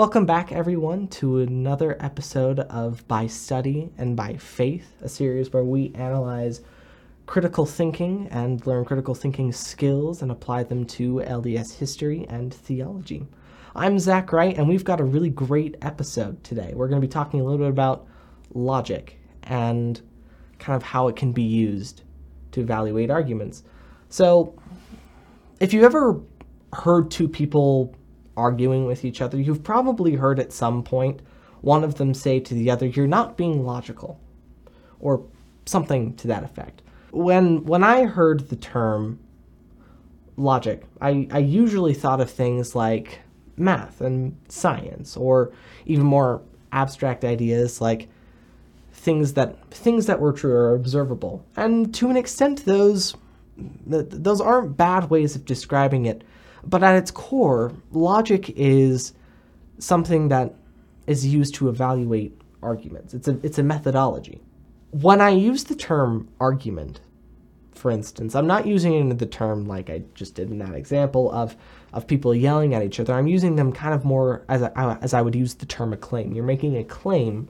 Welcome back, everyone, to another episode of By Study and By Faith, a series where we analyze critical thinking and learn critical thinking skills and apply them to LDS history and theology. I'm Zach Wright, and we've got a really great episode today. We're going to be talking a little bit about logic and kind of how it can be used to evaluate arguments. So, if you ever heard two people arguing with each other, you've probably heard at some point one of them say to the other, You're not being logical, or something to that effect. When, when I heard the term logic, I, I usually thought of things like math and science, or even more abstract ideas like things that things that were true or observable. And to an extent, those those aren't bad ways of describing it. But at its core, logic is something that is used to evaluate arguments. It's a it's a methodology. When I use the term argument, for instance, I'm not using the term like I just did in that example of of people yelling at each other. I'm using them kind of more as a, as I would use the term a claim. You're making a claim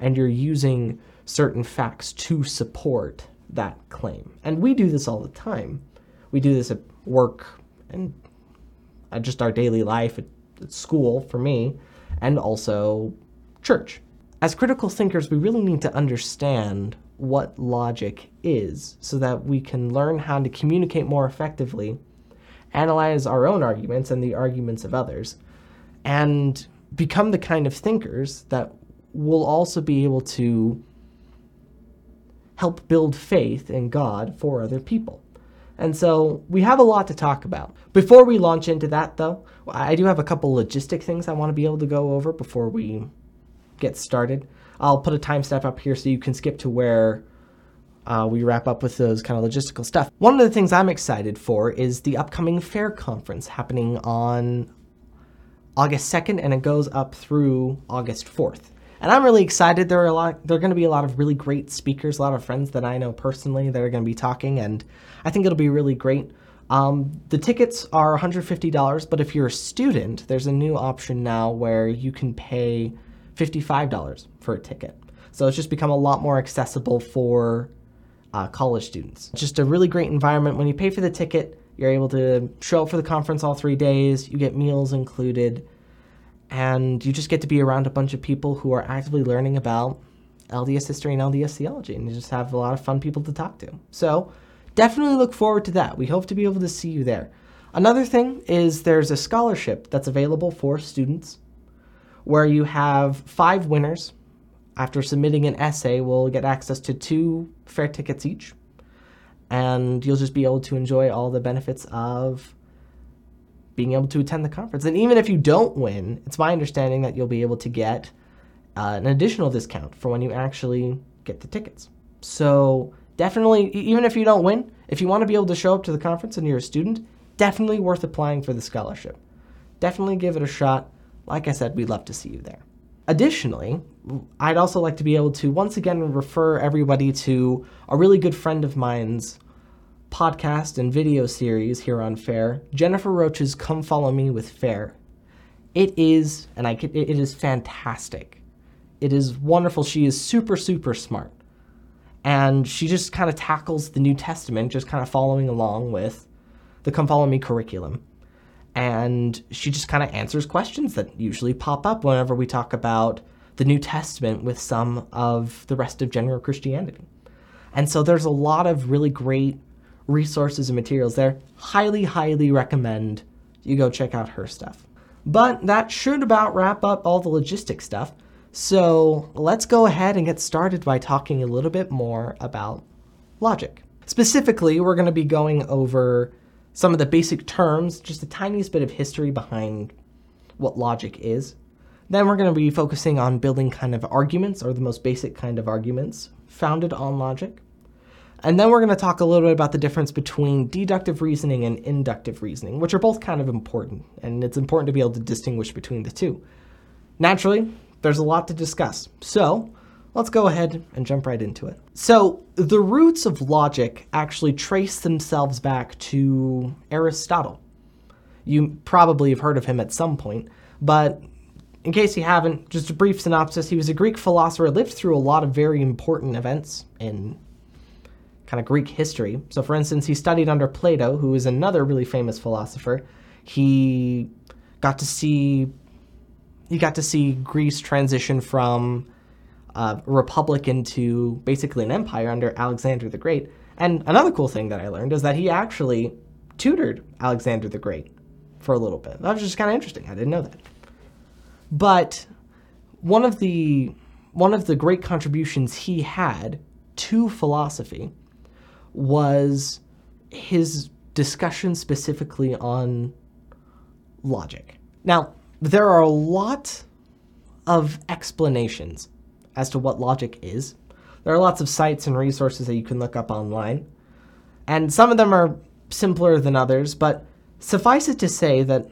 and you're using certain facts to support that claim. And we do this all the time. We do this at work and Uh, just our daily life, at, at school for me, and also church. As critical thinkers, we really need to understand what logic is so that we can learn how to communicate more effectively, analyze our own arguments and the arguments of others, and become the kind of thinkers that will also be able to help build faith in God for other people. And so we have a lot to talk about. Before we launch into that, though, I do have a couple logistic things I want to be able to go over before we get started. I'll put a timestamp up here so you can skip to where uh, we wrap up with those kind of logistical stuff. One of the things I'm excited for is the upcoming Fair Conference happening on August 2nd, and it goes up through August 4th and I'm really excited. There are a lot. There are going to be a lot of really great speakers, a lot of friends that I know personally that are going to be talking, and I think it'll be really great. Um, the tickets are $150, but if you're a student, there's a new option now where you can pay $55 for a ticket. So it's just become a lot more accessible for uh, college students. It's just a really great environment. When you pay for the ticket, you're able to show up for the conference all three days. You get meals included and you just get to be around a bunch of people who are actively learning about LDS history and LDS theology, and you just have a lot of fun people to talk to. So definitely look forward to that. We hope to be able to see you there. Another thing is there's a scholarship that's available for students where you have five winners. After submitting an essay, will get access to two fair tickets each, and you'll just be able to enjoy all the benefits of being able to attend the conference. And even if you don't win, it's my understanding that you'll be able to get uh, an additional discount for when you actually get the tickets. So definitely, even if you don't win, if you want to be able to show up to the conference and you're a student, definitely worth applying for the scholarship. Definitely give it a shot. Like I said, we'd love to see you there. Additionally, I'd also like to be able to once again refer everybody to a really good friend of mine's podcast and video series here on Fair, Jennifer Roach's Come Follow Me with Fair. It is, and I it is fantastic. It is wonderful. She is super, super smart. And she just kind of tackles the New Testament, just kind of following along with the Come Follow Me curriculum. And she just kind of answers questions that usually pop up whenever we talk about the New Testament with some of the rest of general Christianity. And so there's a lot of really great resources and materials there. Highly, highly recommend you go check out her stuff. But that should about wrap up all the logistics stuff. So let's go ahead and get started by talking a little bit more about logic. Specifically, we're going to be going over some of the basic terms, just the tiniest bit of history behind what logic is. Then we're going to be focusing on building kind of arguments, or the most basic kind of arguments founded on logic. And then we're going to talk a little bit about the difference between deductive reasoning and inductive reasoning, which are both kind of important, and it's important to be able to distinguish between the two. Naturally, there's a lot to discuss, so let's go ahead and jump right into it. So, the roots of logic actually trace themselves back to Aristotle. You probably have heard of him at some point, but in case you haven't, just a brief synopsis. He was a Greek philosopher, lived through a lot of very important events in kind of Greek history. So, for instance, he studied under Plato, who is another really famous philosopher. He got to see he got to see Greece transition from a republic into basically an empire under Alexander the Great. And another cool thing that I learned is that he actually tutored Alexander the Great for a little bit. That was just kind of interesting. I didn't know that. But one of the one of the great contributions he had to philosophy was his discussion specifically on logic. Now, there are a lot of explanations as to what logic is. There are lots of sites and resources that you can look up online, and some of them are simpler than others, but suffice it to say that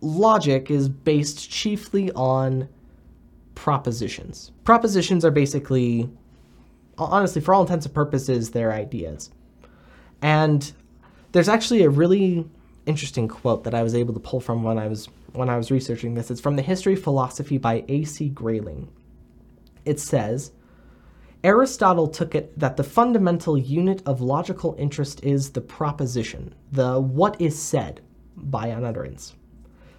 logic is based chiefly on propositions. Propositions are basically, honestly, for all intents and purposes, they're ideas. And there's actually a really interesting quote that I was able to pull from when I was when I was researching this. It's from the History of Philosophy by A.C. Grayling. It says, Aristotle took it that the fundamental unit of logical interest is the proposition, the what is said by an utterance.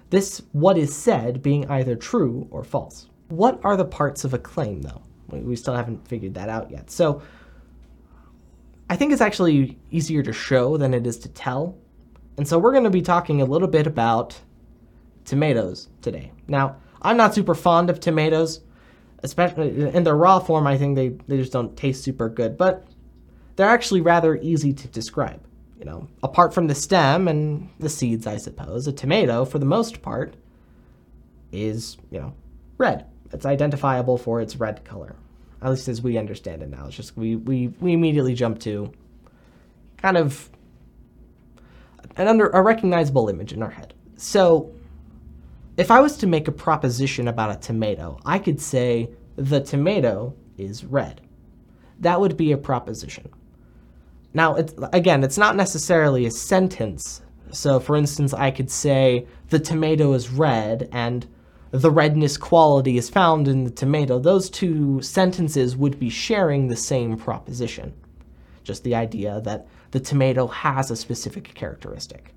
This what is said being either true or false. What are the parts of a claim, though? We still haven't figured that out yet. So I think it's actually easier to show than it is to tell. And so we're going to be talking a little bit about tomatoes today. Now, I'm not super fond of tomatoes, especially in their raw form. I think they, they just don't taste super good, but they're actually rather easy to describe. You know, apart from the stem and the seeds, I suppose, a tomato, for the most part, is, you know, red. It's identifiable for its red color. At least as we understand it now. It's just we, we, we immediately jump to kind of an under a recognizable image in our head. So if I was to make a proposition about a tomato, I could say the tomato is red. That would be a proposition. Now, it's, again, it's not necessarily a sentence. So, for instance, I could say the tomato is red and the redness quality is found in the tomato. Those two sentences would be sharing the same proposition. Just the idea that the tomato has a specific characteristic.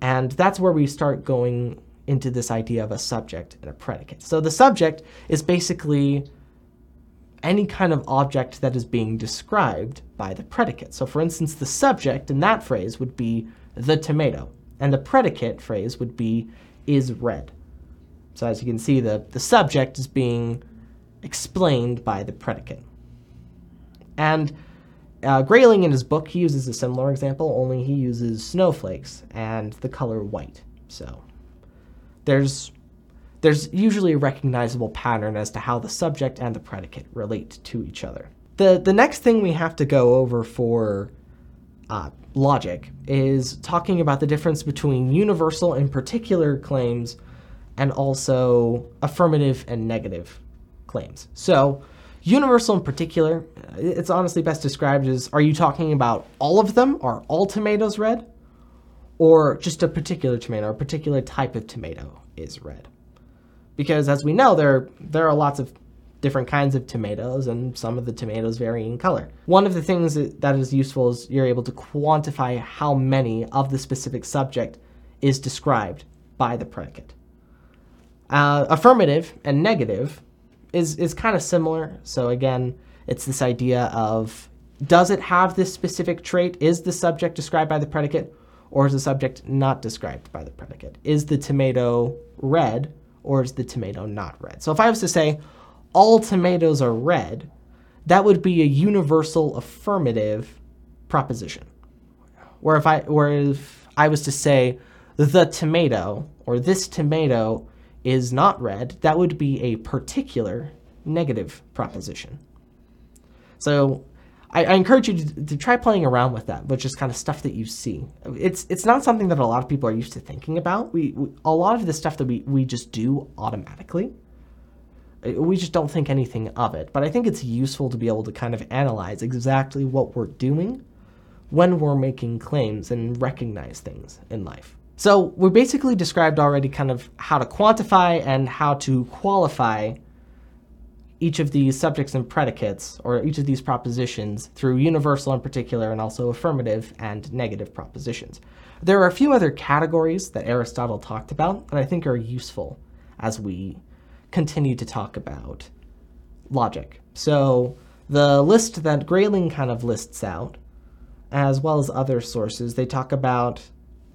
And that's where we start going into this idea of a subject and a predicate. So the subject is basically any kind of object that is being described by the predicate. So for instance, the subject in that phrase would be the tomato, and the predicate phrase would be is red. So as you can see, the, the subject is being explained by the predicate. And uh, Grayling in his book, he uses a similar example, only he uses snowflakes and the color white. So there's there's usually a recognizable pattern as to how the subject and the predicate relate to each other. The, the next thing we have to go over for uh, logic is talking about the difference between universal and particular claims and also affirmative and negative claims. So, universal in particular, uh, it's honestly best described as are you talking about all of them? Are all tomatoes red? Or just a particular tomato, a particular type of tomato is red? Because as we know, there, there are lots of different kinds of tomatoes, and some of the tomatoes vary in color. One of the things that is useful is you're able to quantify how many of the specific subject is described by the predicate. Uh, affirmative and negative is, is kind of similar. So again, it's this idea of does it have this specific trait? Is the subject described by the predicate, or is the subject not described by the predicate? Is the tomato red, or is the tomato not red? So if I was to say all tomatoes are red, that would be a universal affirmative proposition. Where if I where if I was to say the tomato or this tomato is not red, that would be a particular negative proposition. So I, I encourage you to, to, try playing around with that, but just kind of stuff that you see. It's it's not something that a lot of people are used to thinking about. We, we a lot of the stuff that we, we just do automatically. Uh, we just don't think anything of it. But I think it's useful to be able to kind of analyze exactly what we're doing when we're making claims and recognize things in life. So we basically described already kind of how to quantify and how to qualify each of these subjects and predicates, or each of these propositions, through universal in particular, and also affirmative and negative propositions. There are a few other categories that Aristotle talked about that I think are useful as we continue to talk about logic. So the list that Grayling kind of lists out, as well as other sources, they talk about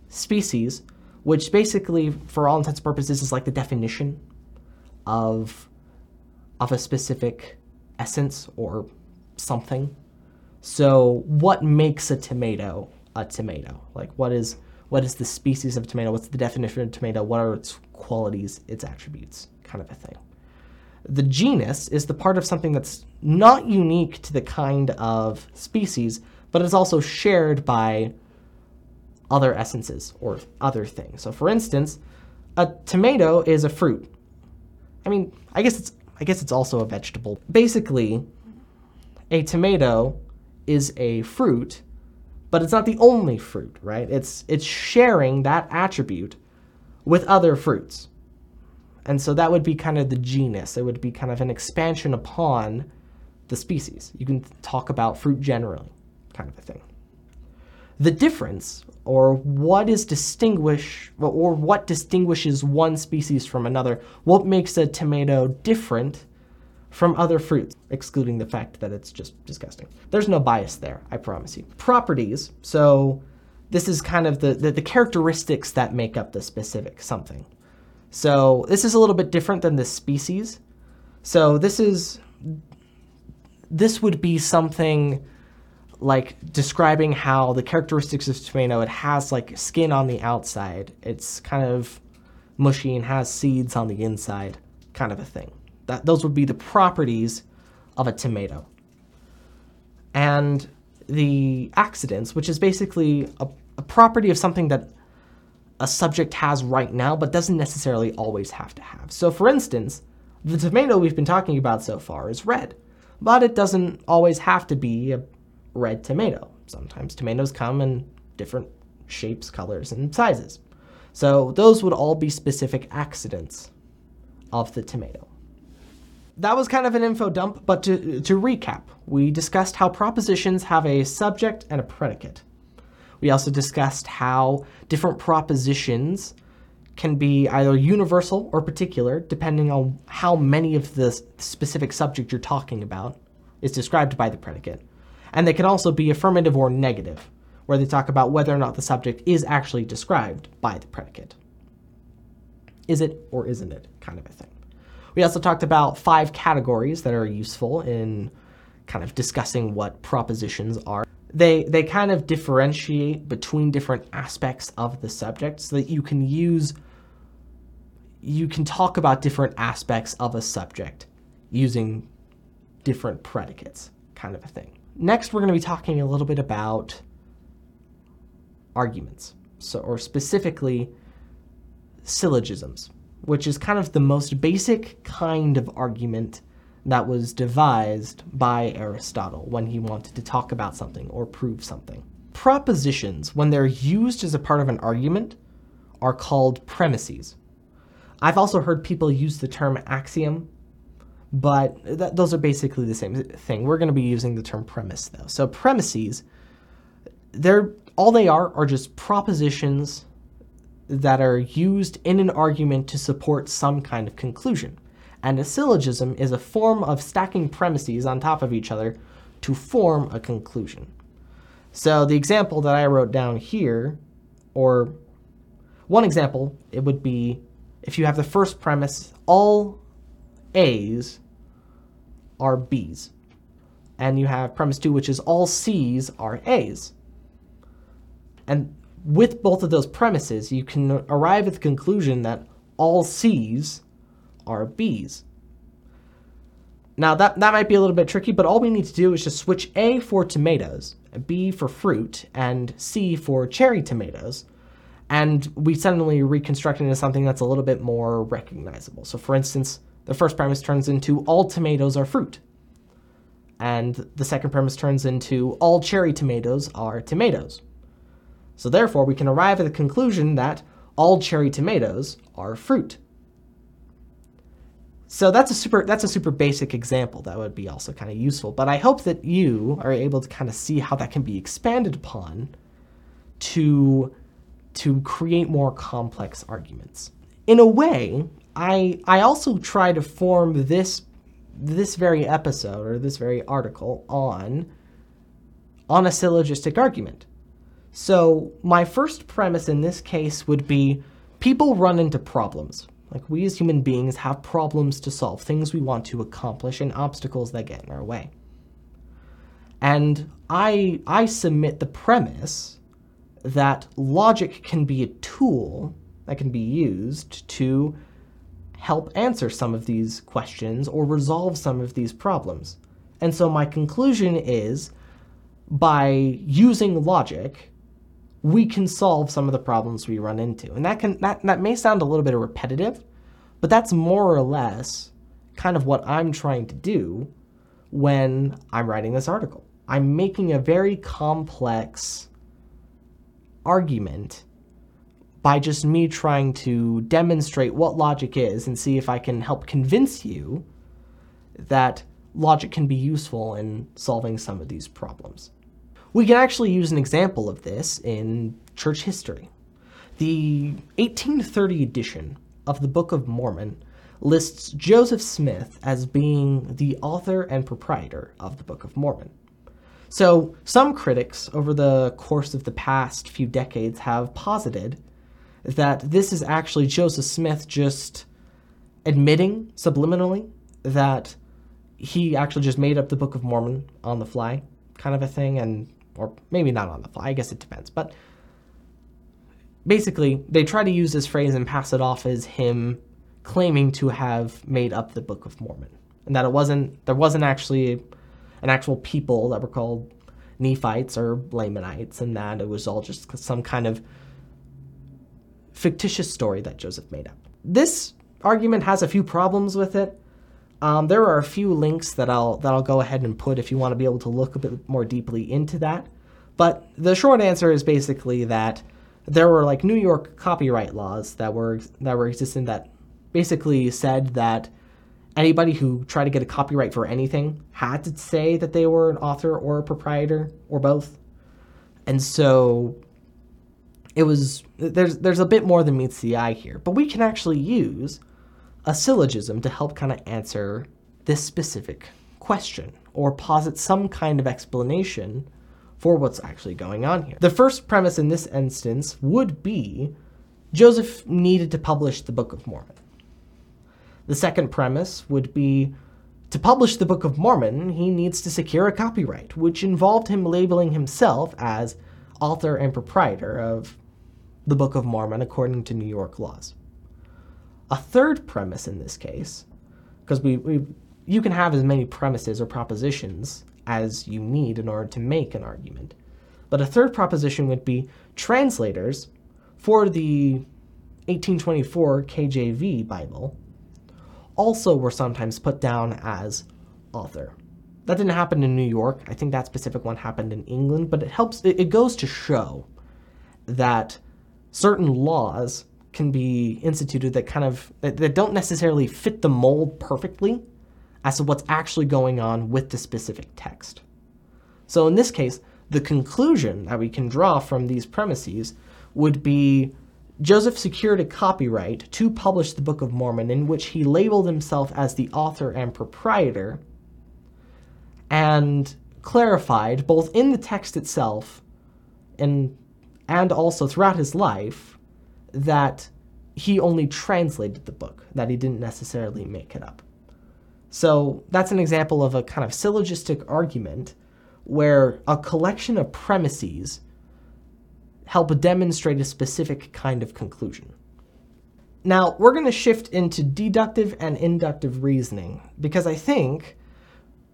species, which basically, for all intents and purposes, is like the definition of of a specific essence or something. So, what makes a tomato a tomato? Like, what is what is the species of tomato? What's the definition of tomato? What are its qualities, its attributes, kind of a thing. The genus is the part of something that's not unique to the kind of species, but is also shared by other essences or other things. So, for instance, a tomato is a fruit. I mean, I guess it's I guess it's also a vegetable. Basically, a tomato is a fruit, but it's not the only fruit, right? It's it's sharing that attribute with other fruits. And so that would be kind of the genus. It would be kind of an expansion upon the species. You can talk about fruit generally, kind of a thing. The difference, or what is distinguish, or what distinguishes one species from another, what makes a tomato different from other fruits, excluding the fact that it's just disgusting. There's no bias there, I promise you. Properties, so this is kind of the, the, the characteristics that make up the specific something. So this is a little bit different than the species. So this is this would be something like describing how the characteristics of tomato it has like skin on the outside. It's kind of mushy and has seeds on the inside, kind of a thing. That those would be the properties of a tomato. And the accidents, which is basically a, a property of something that a subject has right now, but doesn't necessarily always have to have. So, for instance, the tomato we've been talking about so far is red, but it doesn't always have to be a red tomato. Sometimes tomatoes come in different shapes, colors, and sizes. So, those would all be specific accidents of the tomato. That was kind of an info dump, but to, to recap, we discussed how propositions have a subject and a predicate. We also discussed how different propositions can be either universal or particular, depending on how many of the specific subject you're talking about is described by the predicate. And they can also be affirmative or negative, where they talk about whether or not the subject is actually described by the predicate. Is it or isn't it, kind of a thing. We also talked about five categories that are useful in kind of discussing what propositions are they they kind of differentiate between different aspects of the subject so that you can use you can talk about different aspects of a subject using different predicates kind of a thing next we're going to be talking a little bit about arguments so or specifically syllogisms which is kind of the most basic kind of argument that was devised by Aristotle when he wanted to talk about something or prove something. Propositions, when they're used as a part of an argument, are called premises. I've also heard people use the term axiom, but th- those are basically the same thing. We're going to be using the term premise though. So premises, they're all they are are just propositions that are used in an argument to support some kind of conclusion and a syllogism is a form of stacking premises on top of each other to form a conclusion. So the example that I wrote down here, or one example, it would be if you have the first premise, all A's are B's. And you have premise two, which is all C's are A's. And with both of those premises, you can arrive at the conclusion that all C's are B's. Now that, that might be a little bit tricky, but all we need to do is just switch A for tomatoes, B for fruit, and C for cherry tomatoes. And we suddenly reconstruct it into something that's a little bit more recognizable. So for instance, the first premise turns into all tomatoes are fruit. And the second premise turns into all cherry tomatoes are tomatoes. So therefore, we can arrive at the conclusion that all cherry tomatoes are fruit. So that's a super that's a super basic example that would be also kind of useful, but I hope that you are able to kind of see how that can be expanded upon to to create more complex arguments. In a way, I I also try to form this this very episode or this very article on on a syllogistic argument. So, my first premise in this case would be people run into problems. Like we as human beings have problems to solve, things we want to accomplish and obstacles that get in our way. And I I submit the premise that logic can be a tool that can be used to help answer some of these questions or resolve some of these problems. And so my conclusion is by using logic, we can solve some of the problems we run into. And that can that, that may sound a little bit repetitive, but that's more or less kind of what I'm trying to do when I'm writing this article. I'm making a very complex argument by just me trying to demonstrate what logic is and see if I can help convince you that logic can be useful in solving some of these problems. We can actually use an example of this in church history. The 1830 edition of the Book of Mormon lists Joseph Smith as being the author and proprietor of the Book of Mormon. So, some critics over the course of the past few decades have posited that this is actually Joseph Smith just admitting subliminally that he actually just made up the Book of Mormon on the fly, kind of a thing, and or maybe not on the fly. I guess it depends. But basically, they try to use this phrase and pass it off as him claiming to have made up the Book of Mormon, and that it wasn't there wasn't actually an actual people that were called Nephites or Lamanites, and that it was all just some kind of fictitious story that Joseph made up. This argument has a few problems with it. Um, there are a few links that I'll that I'll go ahead and put if you want to be able to look a bit more deeply into that. But the short answer is basically that there were like New York copyright laws that were that were existing that basically said that anybody who tried to get a copyright for anything had to say that they were an author or a proprietor or both. And so it was there's there's a bit more than meets the eye here, but we can actually use a syllogism to help kind of answer this specific question or posit some kind of explanation for what's actually going on here. The first premise in this instance would be Joseph needed to publish the Book of Mormon. The second premise would be to publish the Book of Mormon, he needs to secure a copyright, which involved him labeling himself as author and proprietor of the Book of Mormon according to New York laws. A third premise in this case, because we, we you can have as many premises or propositions as you need in order to make an argument. But a third proposition would be translators for the 1824 KJV Bible also were sometimes put down as author. That didn't happen in New York. I think that specific one happened in England, but it helps, it, it goes to show that certain laws can be instituted that kind of that, that don't necessarily fit the mold perfectly as to what's actually going on with the specific text. So in this case, the conclusion that we can draw from these premises would be Joseph secured a copyright to publish the Book of Mormon in which he labeled himself as the author and proprietor and clarified both in the text itself and and also throughout his life that he only translated the book, that he didn't necessarily make it up. So that's an example of a kind of syllogistic argument where a collection of premises help demonstrate a specific kind of conclusion. Now, we're going to shift into deductive and inductive reasoning because I think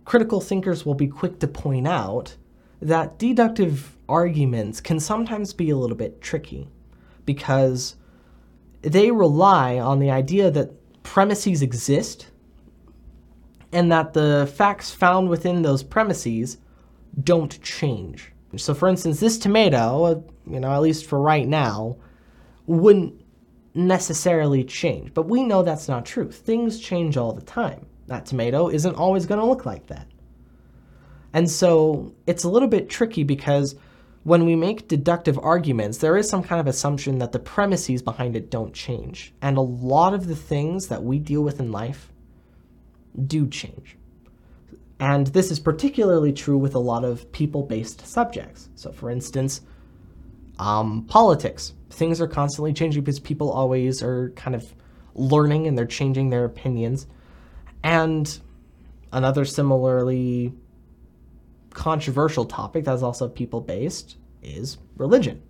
critical thinkers will be quick to point out that deductive arguments can sometimes be a little bit tricky because they rely on the idea that premises exist and that the facts found within those premises don't change. So, for instance, this tomato, uh, you know, at least for right now, wouldn't necessarily change. But we know that's not true. Things change all the time. That tomato isn't always going to look like that. And so it's a little bit tricky because when we make deductive arguments, there is some kind of assumption that the premises behind it don't change. And a lot of the things that we deal with in life do change. And this is particularly true with a lot of people based subjects. So, for instance, um, politics. Things are constantly changing because people always are kind of learning and they're changing their opinions. And another similarly controversial topic that's also people based is religion.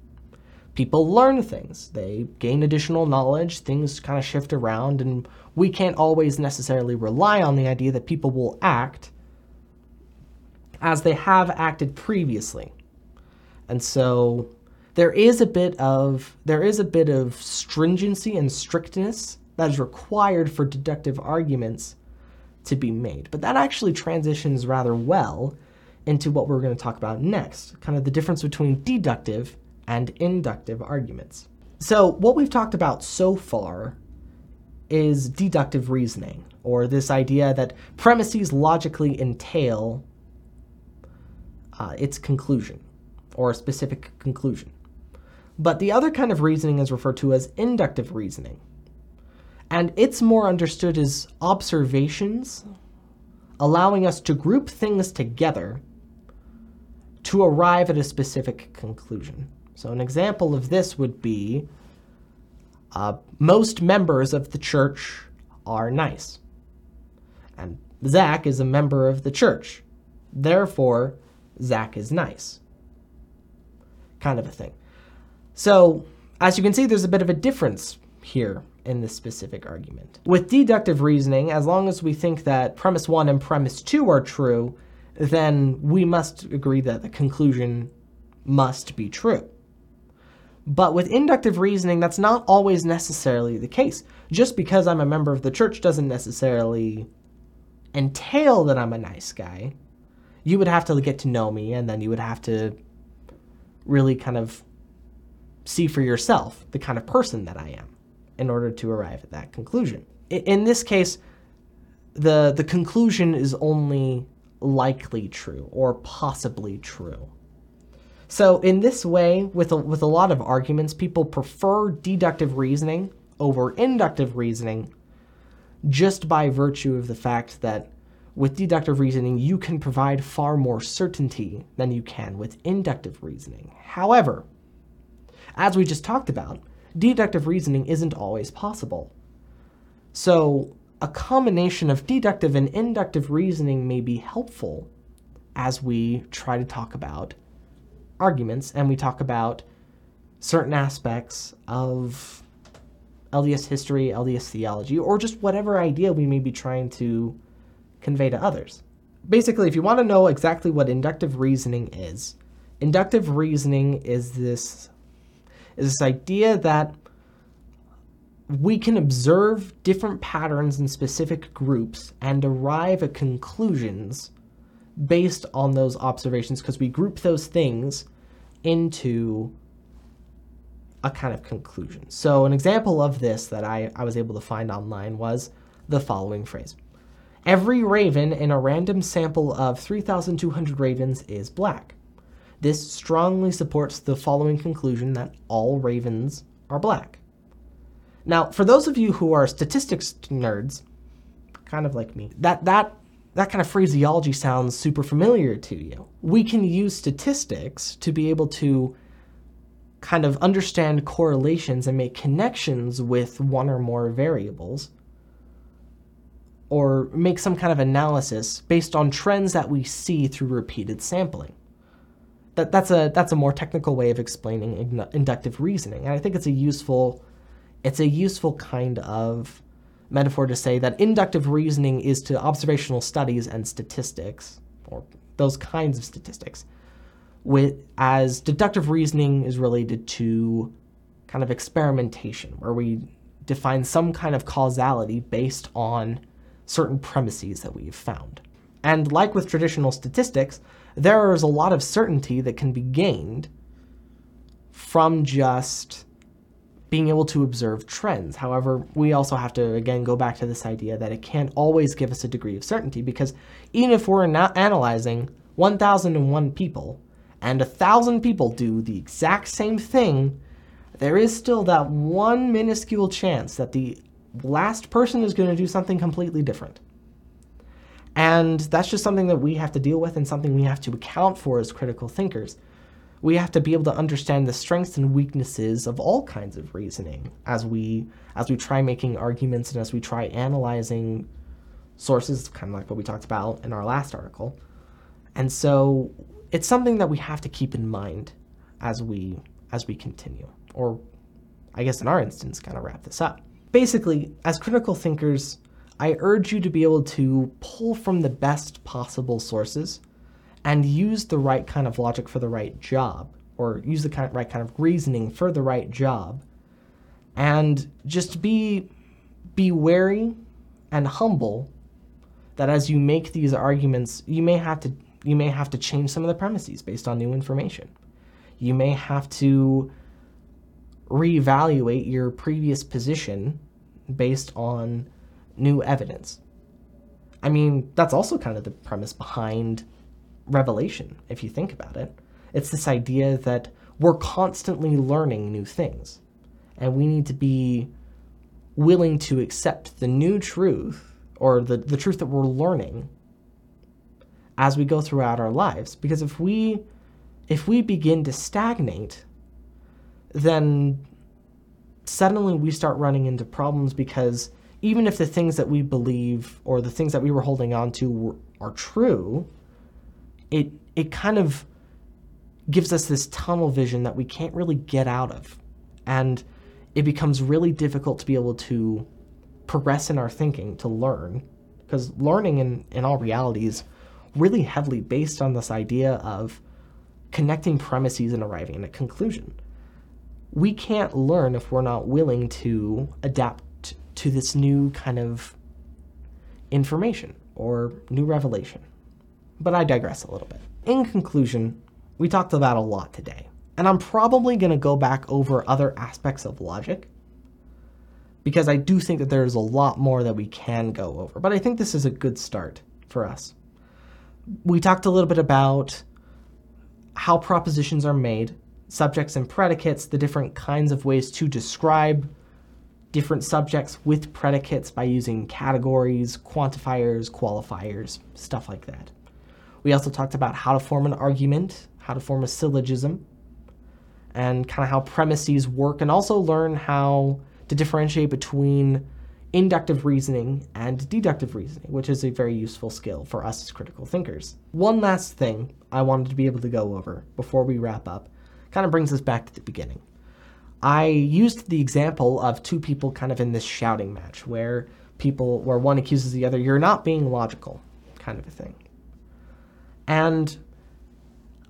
People learn things, they gain additional knowledge, things kind of shift around, and we can't always necessarily rely on the idea that people will act as they have acted previously. And so there is a bit of there is a bit of stringency and strictness that is required for deductive arguments to be made. But that actually transitions rather well into what we're going to talk about next, kind of the difference between deductive and inductive arguments. So, what we've talked about so far is deductive reasoning, or this idea that premises logically entail uh, its conclusion, or a specific conclusion. But the other kind of reasoning is referred to as inductive reasoning. And it's more understood as observations, allowing us to group things together to arrive at a specific conclusion. So, an example of this would be uh, most members of the church are nice. And Zach is a member of the church. Therefore, Zach is nice. Kind of a thing. So, as you can see, there's a bit of a difference here in this specific argument. With deductive reasoning, as long as we think that premise one and premise two are true, then we must agree that the conclusion must be true. But with inductive reasoning, that's not always necessarily the case. Just because I'm a member of the church doesn't necessarily entail that I'm a nice guy. You would have to get to know me, and then you would have to really kind of see for yourself the kind of person that I am in order to arrive at that conclusion. In this case, the, the conclusion is only likely true or possibly true. So in this way, with a, with a lot of arguments, people prefer deductive reasoning over inductive reasoning just by virtue of the fact that with deductive reasoning, you can provide far more certainty than you can with inductive reasoning. However, as we just talked about, deductive reasoning isn't always possible. So, a combination of deductive and inductive reasoning may be helpful as we try to talk about arguments and we talk about certain aspects of LDS history, LDS theology, or just whatever idea we may be trying to convey to others. Basically, if you want to know exactly what inductive reasoning is, inductive reasoning is this is this idea that we can observe different patterns in specific groups and arrive at conclusions based on those observations because we group those things into a kind of conclusion. So, an example of this that I, I was able to find online was the following phrase Every raven in a random sample of 3,200 ravens is black. This strongly supports the following conclusion that all ravens are black. Now, for those of you who are statistics nerds, kind of like me, that, that, that kind of phraseology sounds super familiar to you. We can use statistics to be able to kind of understand correlations and make connections with one or more variables or make some kind of analysis based on trends that we see through repeated sampling that, that's a that's a more technical way of explaining inductive reasoning, and I think it's a useful it's a useful kind of metaphor to say that inductive reasoning is to observational studies and statistics, or those kinds of statistics, with as deductive reasoning is related to kind of experimentation, where we define some kind of causality based on certain premises that we've found. And like with traditional statistics, there is a lot of certainty that can be gained from just being able to observe trends. However, we also have to again go back to this idea that it can't always give us a degree of certainty because even if we're not analyzing 1001 people and a thousand people do the exact same thing, there is still that one minuscule chance that the last person is going to do something completely different. And that's just something that we have to deal with and something we have to account for as critical thinkers we have to be able to understand the strengths and weaknesses of all kinds of reasoning as we as we try making arguments and as we try analyzing sources kind of like what we talked about in our last article. And so it's something that we have to keep in mind as we as we continue. Or i guess in our instance kind of wrap this up. Basically as critical thinkers i urge you to be able to pull from the best possible sources and use the right kind of logic for the right job, or use the kind of right kind of reasoning for the right job, and just be be wary and humble that as you make these arguments, you may have to you may have to change some of the premises based on new information. You may have to reevaluate your previous position based on new evidence. I mean, that's also kind of the premise behind revelation, if you think about it. It's this idea that we're constantly learning new things, and we need to be willing to accept the new truth or the, the truth that we're learning as we go throughout our lives. Because if we if we begin to stagnate, then suddenly we start running into problems because even if the things that we believe or the things that we were holding on to were, are true, it it kind of gives us this tunnel vision that we can't really get out of. And it becomes really difficult to be able to progress in our thinking, to learn. Because learning in, in all reality is really heavily based on this idea of connecting premises and arriving at a conclusion. We can't learn if we're not willing to adapt to this new kind of information or new revelation. But I digress a little bit. In conclusion, we talked about a lot today, and I'm probably going to go back over other aspects of logic because I do think that there's a lot more that we can go over. But I think this is a good start for us. We talked a little bit about how propositions are made, subjects and predicates, the different kinds of ways to describe different subjects with predicates by using categories, quantifiers, qualifiers, stuff like that. We also talked about how to form an argument, how to form a syllogism, and kind of how premises work, and also learn how to differentiate between inductive reasoning and deductive reasoning, which is a very useful skill for us as critical thinkers. One last thing I wanted to be able to go over before we wrap up kind of brings us back to the beginning. I used the example of two people kind of in this shouting match where people where one accuses the other you're not being logical kind of a thing. And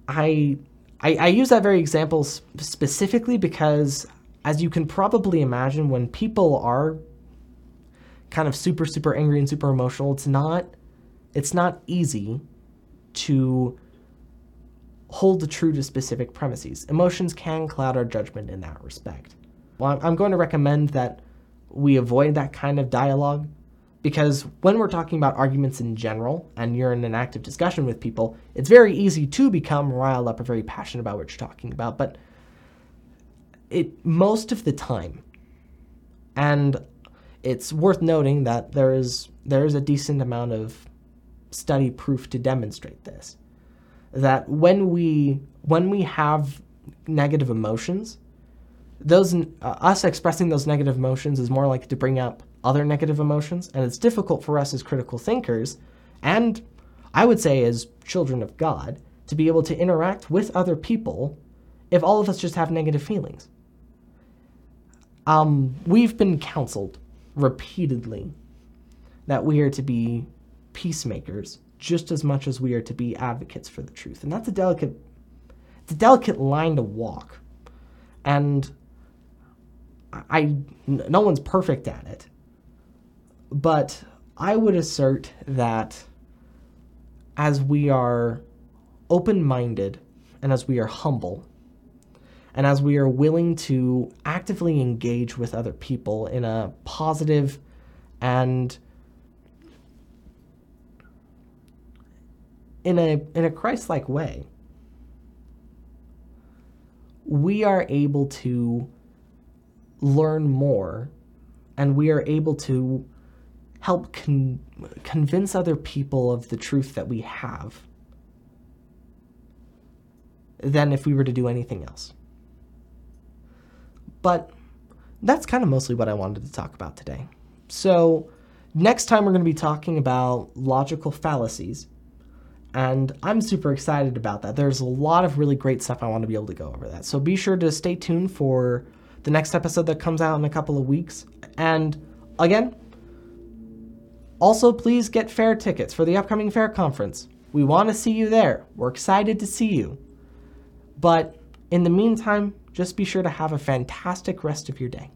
I, I, I use that very example specifically because, as you can probably imagine, when people are kind of super super angry and super emotional, it's not it's not easy to hold the true to specific premises. Emotions can cloud our judgment in that respect. Well, I'm going to recommend that we avoid that kind of dialogue because when we're talking about arguments in general and you're in an active discussion with people, it's very easy to become riled up or very passionate about what you're talking about. But it most of the time, and it's worth noting that there is there is a decent amount of study proof to demonstrate this. That when we when we have negative emotions, those uh, us expressing those negative emotions is more likely to bring up other negative emotions, and it's difficult for us as critical thinkers, and I would say as children of God, to be able to interact with other people if all of us just have negative feelings. Um, we've been counseled repeatedly that we are to be peacemakers just as much as we are to be advocates for the truth. And that's a delicate it's a delicate line to walk. And I no one's perfect at it. But I would assert that as we are open minded and as we are humble, and as we are willing to actively engage with other people in a positive and in a in a Christ-like way, we are able to learn more and we are able to help con- convince other people of the truth that we have than if we were to do anything else. But that's kind of mostly what I wanted to talk about today. So, next time we're going to be talking about logical fallacies. And I'm super excited about that. There's a lot of really great stuff I want to be able to go over that. So be sure to stay tuned for the next episode that comes out in a couple of weeks. And again, also please get FAIR tickets for the upcoming FAIR conference. We want to see you there. We're excited to see you. But in the meantime, just be sure to have a fantastic rest of your day.